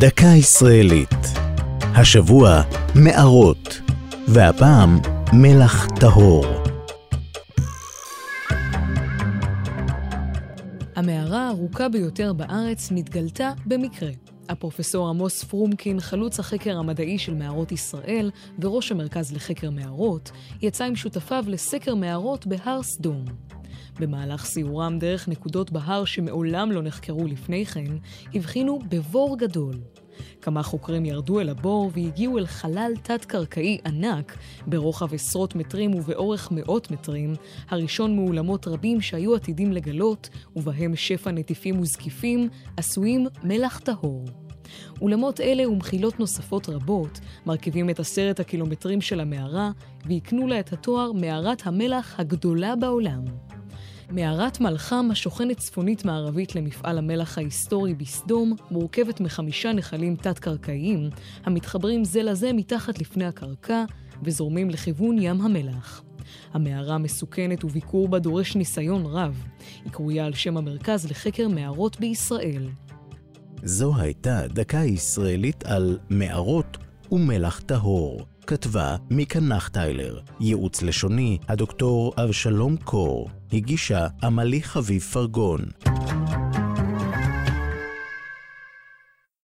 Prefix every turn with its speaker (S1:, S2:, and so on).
S1: דקה ישראלית. השבוע מערות, והפעם מלח טהור.
S2: המערה הארוכה ביותר בארץ נתגלתה במקרה. הפרופסור עמוס פרומקין, חלוץ החקר המדעי של מערות ישראל וראש המרכז לחקר מערות, יצא עם שותפיו לסקר מערות בהר סדום. במהלך סיורם דרך נקודות בהר שמעולם לא נחקרו לפני כן, הבחינו בבור גדול. כמה חוקרים ירדו אל הבור והגיעו אל חלל תת-קרקעי ענק, ברוחב עשרות מטרים ובאורך מאות מטרים, הראשון מאולמות רבים שהיו עתידים לגלות, ובהם שפע נטיפים וזקיפים, עשויים מלח טהור. אולמות אלה ומחילות נוספות רבות מרכיבים את עשרת הקילומטרים של המערה והקנו לה את התואר מערת המלח הגדולה בעולם. מערת מלחם, השוכנת צפונית-מערבית למפעל המלח ההיסטורי בסדום, מורכבת מחמישה נחלים תת-קרקעיים, המתחברים זה לזה מתחת לפני הקרקע וזורמים לכיוון ים המלח. המערה מסוכנת וביקור בה דורש ניסיון רב. היא קרויה על שם המרכז לחקר מערות בישראל.
S1: זו הייתה דקה ישראלית על מערות ומלח טהור. כתבה מיקה נחטיילר, ייעוץ לשוני הדוקטור אבשלום קור, הגישה עמלי חביב פרגון.